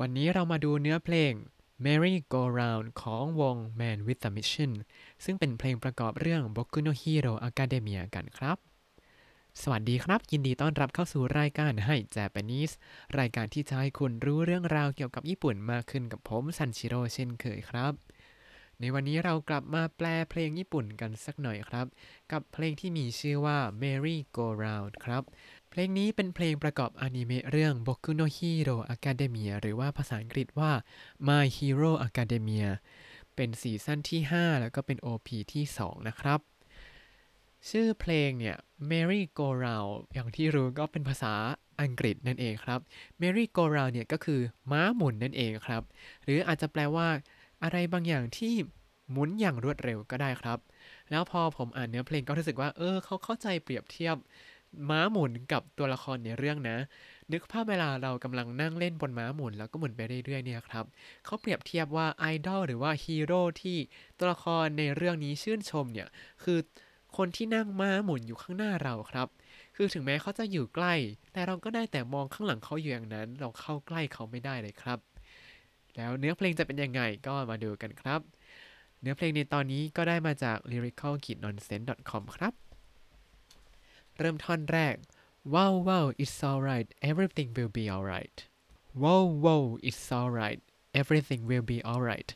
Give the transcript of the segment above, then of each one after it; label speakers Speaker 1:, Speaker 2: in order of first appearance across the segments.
Speaker 1: วันนี้เรามาดูเนื้อเพลง Merry Go Round ของวง Man with a Mission ซึ่งเป็นเพลงประกอบเรื่อง Boku no Hero Academia กันครับ สวัสดีครับ ยินดีต้อนรับเข้าสู่รายการให้ Japanese รายการที่จะให้คุณรู้เรื่องราวเกี่ยวกับญี่ปุ่นมากขึ้นกับผมซันชิโร่เช่นเคยครับ ในวันนี้เรากลับมาแปลเพลงญี่ปุ่นกันสักหน่อยครับ กับเพลงที่มีชื่อว่า Merry Go Round ครับ เพลงนี้เป็นเพลงประกอบอนิเมะเรื่อง Boku no Hero Academia หรือว่าภาษาอังกฤษว่า My Hero Academia เป็นซีซั่นที่ 5 แล้วก็เป็น OP ที่ 2 นะครับ ชื่อเพลงเนี่ย Merry Go Round อย่างที่รู้ก็เป็นภาษาอังกฤษนั่นเองครับ Merry Go Round เนี่ยก็คือม้าหมุนนั่นเองครับ หรืออาจจะแปลว่า อะไรบางอย่างที่หมุนอย่างรวดเร็วก็ได้ครับ แล้วพอผมอ่านเนื้อเพลงก็รู้สึกว่า เออเขาเข้าใจเปรียบเทียบ ม้าหมุนกับตัวละครในเรื่องนะ นึกภาพเวลาเรากำลังนั่งเล่นบนม้าหมุน แล้วก็หมุนไปเรื่อยๆเนี่ยครับเขาเปรียบเทียบว่าไอดอลหรือว่าฮีโร่ที่ตัวละครในเรื่องนี้ชื่นชมเนี่ยคือคนที่นั่งม้าหมุนอยู่ข้างหน้าเราครับ คือถึงแม้เขาจะอยู่ใกล้ แต่เราก็ได้แต่มองข้างหลังเขาอยู่อย่างนั้น เราเข้าใกล้เขาไม่ได้เลยครับ แล้วเนื้อเพลงจะเป็นยังไงก็มาดูกันครับ เนื้อเพลงในตอนนี้ก็ได้มาจาก lyrical-nonsense.com ครับ เริ่มท่อนแรก wow wow it's alright everything will be alright wow wow it's alright everything will be alright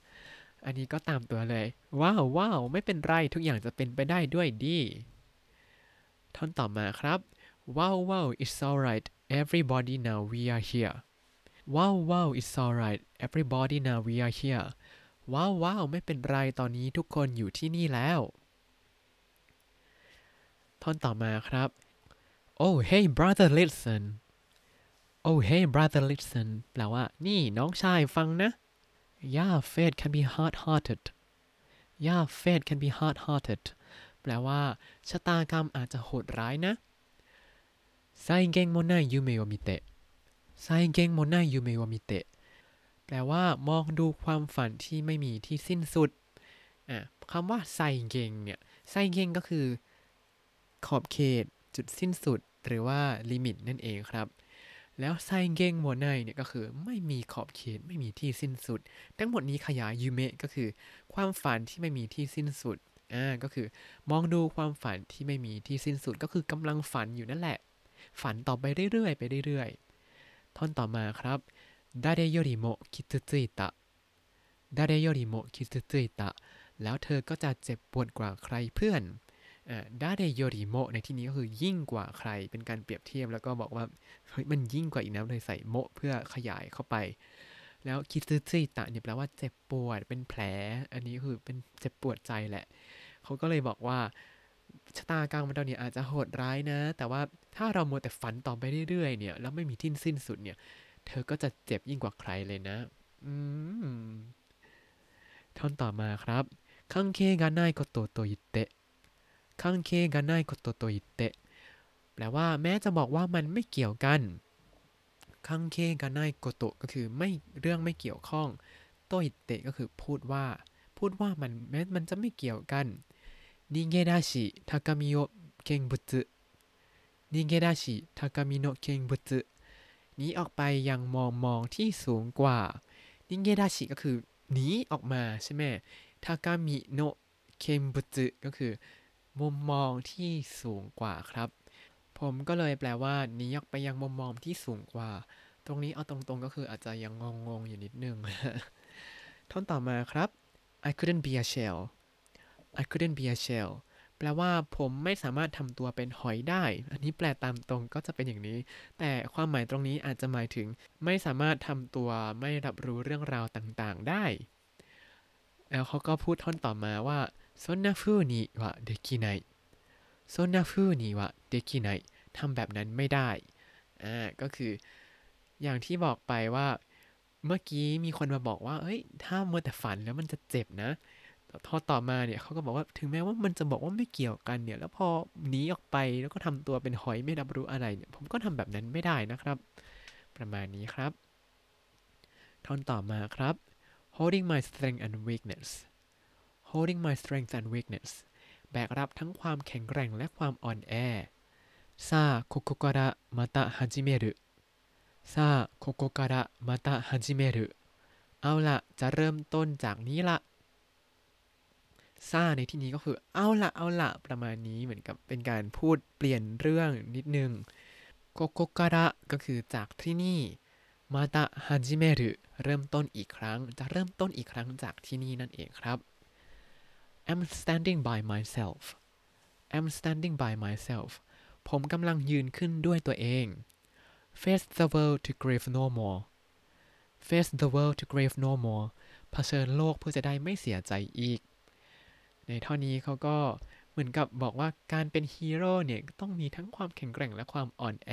Speaker 1: อันนี้ก็ตามตัวเลย ว้าวว้าวไม่เป็นไร ทุกอย่างจะเป็นไปได้ด้วยดี ท่อนต่อมาครับ wow wow it's alright everybody now we are here wow wow it's alright everybody now we are here ว้าวว้าวไม่เป็นไร ตอนนี้ทุกคนอยู่ที่นี่แล้ว ท่อนต่อมาครับ oh hey brother listen oh hey brother listen แปลว่า นี่น้องชายฟังนะ yeah fate can be hard hearted yeah fate can be hard hearted แปลว่า ชะตากรรมอาจจะโหดร้ายนะ際限もない夢を見て 際限もない夢を見て แปลว่ามองดูความฝันที่ไม่มีที่สิ้นสุดคำว่า 際限 เนี่ย 際限 ก็คือ ขอบเขต จุดสิ้นสุด หรือว่า limit นั่นเองครับ แล้ว際限もない เนี่ยก็คือไม่มีขอบเขตไม่มีที่สิ้นสุด ทั้งหมดนี้ขยายยูเมะก็คือความฝันที่ไม่มีที่สิ้นสุดอ่าก็คือมองดูความฝันที่ไม่มีที่สิ้นสุดก็คือกำลังฝันอยู่นั่นแหละ ฝันต่อไปเรื่อยๆไปเรื่อยๆ ท่อนต่อมาครับไดาเรโยริโมคิตุจิตะไดาเรโยริโมคิตุจิตะแล้วเธอก็จะเจ็บปวดกว่าใครเพื่อน ดาเดโยริโมในที่นี้ก็คือยิ่งกว่าใครเป็นการเปรียบเทียบแล้วก็บอกว่าเฮ้ยมันยิ่งกว่าอีกนะเลยใส่โมเพื่อขยายเข้าไป แล้วคิซึซึตะเนี่ยแปลว่าเจ็บปวดเป็นแผล อันนี้คือเป็นเจ็บปวดใจแหละ เขาก็เลยบอกว่าชะตากรรมมันเราเนี่ยอาจจะโหดร้ายนะ แต่ว่าถ้าเรามัวแต่ฝันต่อไปเรื่อยๆเนี่ยแล้วไม่มีที่สิ้นสุดเนี่ย เธอก็จะเจ็บยิ่งกว่าใครเลยนะ อืมท่อนต่อมาครับ関係がないことと言って 関係がないことと言って แปลว่าแม้จะบอกว่ามันไม่เกี่ยวกัน関係กาไนโกโตก็คือไม่เรื่องไม่เกี่ยวข้องโตยิเตะก็คือพูดว่า พูดว่ามันแม้มันจะไม่เกี่ยวกันนิเกดาชิทากามิโอเคนบุตนิเกดาชิทากามิโนเคนบุตหนีออกไปยังมองมองที่สูงกว่านิเกดาชิก็คือหนีออกมาใช่ไหมทากามิโนเคนบุตก็คือ มุมมองที่สูงกว่าครับ ผมก็เลยแปลว่านีออกไปยังมุมมองที่สูงกว่า ตรงนี้เอาตรงๆก็คืออาจจะยังงงๆอยู่นิดนึง ท่อนต่อมาครับ I couldn't be a shell I couldn't be a shell แปลว่าผมไม่สามารถทำตัวเป็นหอยได้ อันนี้แปลตามตรงก็จะเป็นอย่างนี้ แต่ความหมายตรงนี้อาจจะหมายถึง ไม่สามารถทำตัวไม่รับรู้เรื่องราวต่างๆได้ แล้วเขาก็พูดท่อนต่อมาว่า そんな風にはできないそんな風にはできないทำแบบนั้นไม่ได้ อ่า ก็คือ อย่างที่บอกไปว่า เมื่อกี้มีคนมาบอกว่า เฮ้ย ถ้ามัวแต่ฝันแล้วมันจะเจ็บนะพอต่อมาเนี่ยเขาก็บอกว่าถึงแม้ว่ามันจะบอกว่าไม่เกี่ยวกันเนี่ย แล้วพอหนีออกไปแล้วก็ทำตัวเป็นหอยไม่รับรู้อะไรเนี่ย ผมก็ทำแบบนั้นไม่ได้นะครับ ประมาณนี้ครับ ท่อนต่อมาครับ holding my strength and weakness holding my strength and weakness แบกรับทั้งความแข็งแกร่งและความอ่อนแอซาโคโกการะมาตะฮัจิเมรุซาโคโกการะมาตะฮัจิเมรุเอาละจะเริ่มต้นจากนี้ละซาในที่นี้ก็คือ เอาละเอาละประมาณนี้เหมือนกับเป็นการพูดเปลี่ยนเรื่องนิดนึงโกโกการะก็คือจากที่นี่มาตะฮันจิเมรุเริ่มต้นอีกครั้ง จะเริ่มต้นอีกครั้งจากที่นี่นั่นเองครับ I'm standing by myself I'm standing by myself ผมกำลังยืนขึ้นด้วยตัวเอง Face the world to grieve no more Face the world to grieve no more เผชิญโลกเพื่อจะได้ไม่เสียใจอีก ในท่อนี้เขาก็เหมือนกับบอกว่าการเป็นฮีโร่เนี่ยต้องมีทั้งความแข็งแกร่งและความอ่อนแอ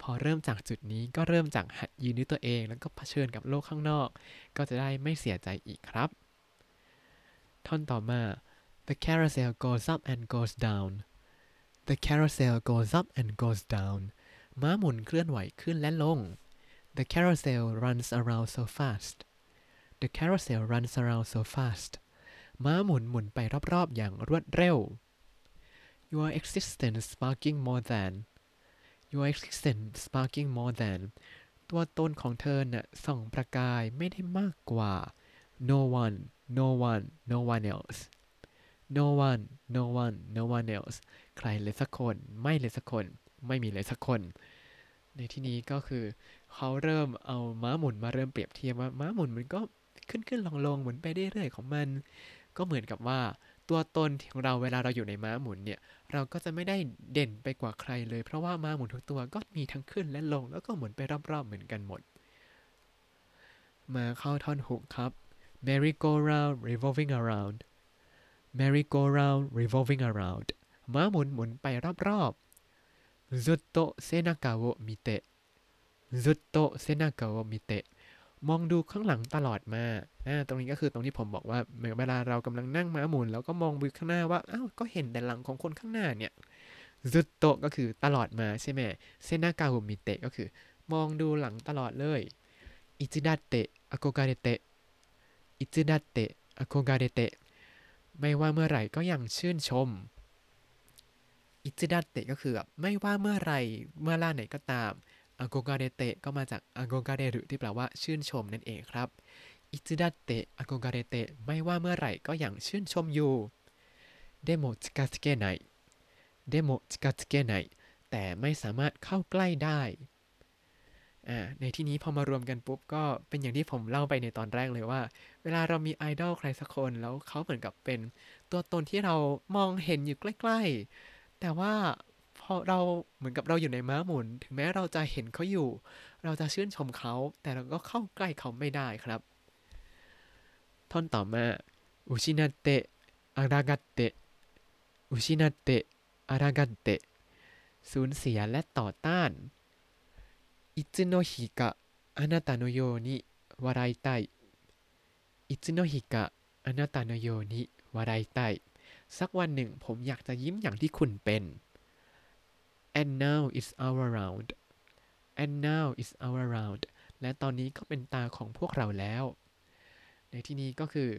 Speaker 1: พอเริ่มจากจุดนี้ก็เริ่มจากหัดยืนด้วยตัวเอง แล้วก็เผชิญกับโลกข้างนอก ก็จะได้ไม่เสียใจอีกครับ ท่อนต่อมา the carousel goes up and goes down the carousel goes up and goes down ม้าหมุนเคลื่อนไหวขึ้นและลง the carousel runs around so fast the carousel runs around so fast ม้าหมุนหมุนไปรอบๆ อย่างรวดเร็ว your existence sparking more than your existence sparking more than ตัวตนของเธอน่ะส่องประกายไม่ได้มากกว่า no one no one no one else no one no one no one else ใครเลยสักคน ไม่เลยสักคน ไม่มีเลยสักคน ในที่นี้ก็คือเขาเริ่มเอาม้าหมุนมาเริ่มเปรียบเทียบว่าม้าหมุนมันก็ขึ้นขึ้นลงลงหมุนไปเรื่อยๆของมัน ก็เหมือนกับว่าตัวตนของเราเวลาเราอยู่ในม้าหมุนเนี่ย เราก็จะไม่ได้เด่นไปกว่าใครเลย เพราะว่าม้าหมุนทุกตัวก็มีทั้งขึ้นและลง แล้วก็หมุนไปรอบๆเหมือนกันหมด มาเข้าท่อนฮุกครับ merry-go-round revolving around merry-go-round revolving around ม้าหมุนหมุนไปรอบๆ zutto senaka wo mite zutto senaka wo mite มองดูข้างหลังตลอดมา ตรงนี้ก็คือตรงที่ผมบอกว่าเวลาเรากำลังนั่งม้าหมุน แล้วก็มองไปข้างหน้าว่า อ้าว ก็เห็นแต่หลังของคนข้างหน้าเนี่ยซุดโตก็คือตลอดมาใช่ไหมเซนากาหุมิเตะก็คือ มองดูหลังตลอดเลย อิจิดาเตะอโกกาเรเตะ อิจิดัตเตะอโกกาเดเตะไม่ว่าเมื่อไหร่ก็ยังชื่นชม いつだって ก็คือแบบไม่ว่าเมื่อไหร่เมื่อล่าไหนก็ตามอโกกาเดเตะก็มาจากอโกกาเดรุที่แปลว่าชื่นชมนั่นเองครับいつだって憧れて ไม่ว่าเมื่อไหร่ก็ยังชื่นชมอยู่でも近づけない でも近づけない แต่ไม่สามารถเข้าใกล้ได้ ในที่นี้พอมารวมกันปุ๊บก็เป็นอย่างที่ผมเล่าไปในตอนแรกเลยว่า เวลาเรามีไอดอลใครสักคน แล้วเขาเหมือนกับเป็นตัวตนที่เรามองเห็นอยู่ใกล้ ๆ แต่ว่าพอเราเหมือนกับเราอยู่ในม้าหมุน ถึงแม้เราจะเห็นเขาอยู่ เราจะชื่นชมเขา แต่เราก็เข้าใกล้เขาไม่ได้ครับ ท่อนต่อมาอุชินาเตะอารากัตเตะอุชินาเตะอารากัตเตะสูญเสียและต่อต้าน いつの日かあなたのように笑いたいいつの日かあなたのように笑いたいสักวันหนึ่งผมอยากจะยิ้มอย่างที่คุณเป็น and now is our round and now is our round และตอนนี้ก็เป็นตาของพวกเราแล้ว ในที่นี้ก็คือ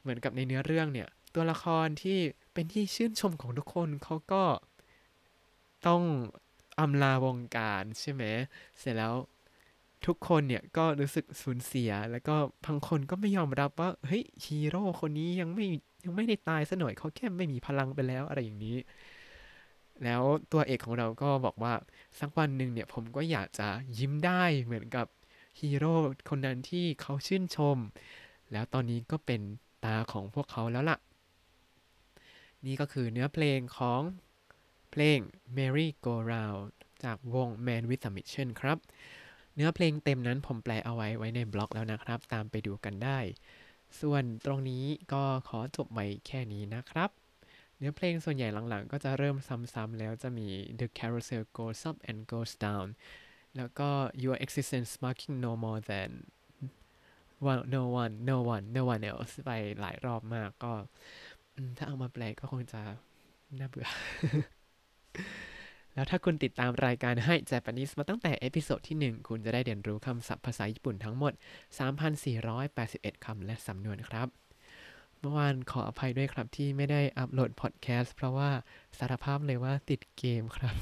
Speaker 1: เหมือนกับในเนื้อเรื่องเนี่ย ตัวละครที่เป็นที่ชื่นชมของทุกคนเขาก็ต้อง อำลาวงการใช่ไหมเสร็จแล้วทุกคนเนี่ยก็รู้สึกสูญเสีย แล้วก็บางคนก็ไม่ยอมรับว่าเฮ้ยฮีโร่คนนี้ยังไม่ยังไม่ได้ตายซะหน่อยเขาแค่ไม่มีพลังไปแล้วอะไรอย่างนี้ แล้วตัวเอกของเราก็บอกว่าสักวันหนึ่งเนี่ยผมก็อยากจะยิ้มได้เหมือนกับฮีโร่คนนั้นที่เขาชื่นชม แล้วตอนนี้ก็เป็นตาของพวกเขาแล้วล่ะ นี่ก็คือเนื้อเพลงของ เพลง Merry Go Round จากวง Man with a Mission ครับ เนื้อเพลงเต็มนั้นผมแปลเอาไว้ไว้ในบล็อกแล้วนะครับ ตามไปดูกันได้ ส่วนตรงนี้ก็ขอจบไว้แค่นี้นะครับ เนื้อเพลงส่วนใหญ่หลังๆ ก็จะเริ่มซ้ำๆแล้วจะมี The Carousel goes up and goes down แล้วก็ Your existence marking no more than one no one no one no one else ไปหลายรอบมากก็ถ้าเอามาแปลก็คงจะน่าเบื่อ แล้วถ้าคุณติดตามรายการให้ Japanese มาตั้งแต่ episode ที่ 1 คุณจะได้เรียนรู้คำศัพท์ภาษาญี่ปุ่นทั้งหมด 3,481 คำและสำนวนครับ เมื่อวานขออภัยด้วยครับที่ไม่ได้อัปโหลดพอดแคสต์เพราะว่าสารภาพเลยว่าติดเกมครับ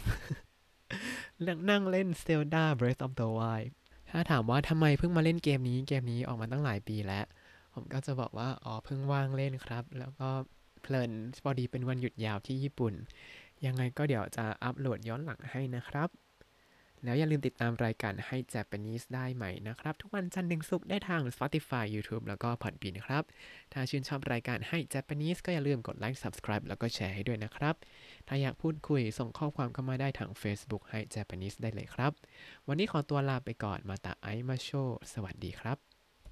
Speaker 1: นั่งเล่น Zelda Breath of the Wild ถ้าถามว่าทำไมเพิ่งมาเล่นเกมนี้ เกมนี้ออกมาตั้งหลายปีแล้ว ผมก็จะบอกว่า อ๋อ เพิ่งว่างเล่นครับ แล้วก็เพลินพอดีเป็นวันหยุดยาวที่ญี่ปุ่น ยังไงก็เดี๋ยวจะอัปโหลดย้อนหลังให้นะครับ แล้วอย่าลืมติดตามรายการให้ Japanese ได้ใหม่นะครับ ทุกวันจันทร์ถึงศุกร์ได้ทาง Spotify YouTube แล้วก็ Podbean นครับ ถ้าชื่นชอบรายการให้ Japanese ก็อย่าลืมกดไลค์ Subscribe แล้วก็แชร์ให้ด้วยนะครับ ถ้าอยากพูดคุยส่งข้อความเข้ามาได้ทาง Facebook ให้ Japanese ได้เลยครับ วันนี้ขอตัวลาไปก่อนมาตาไอมาโช สวัสดีครับ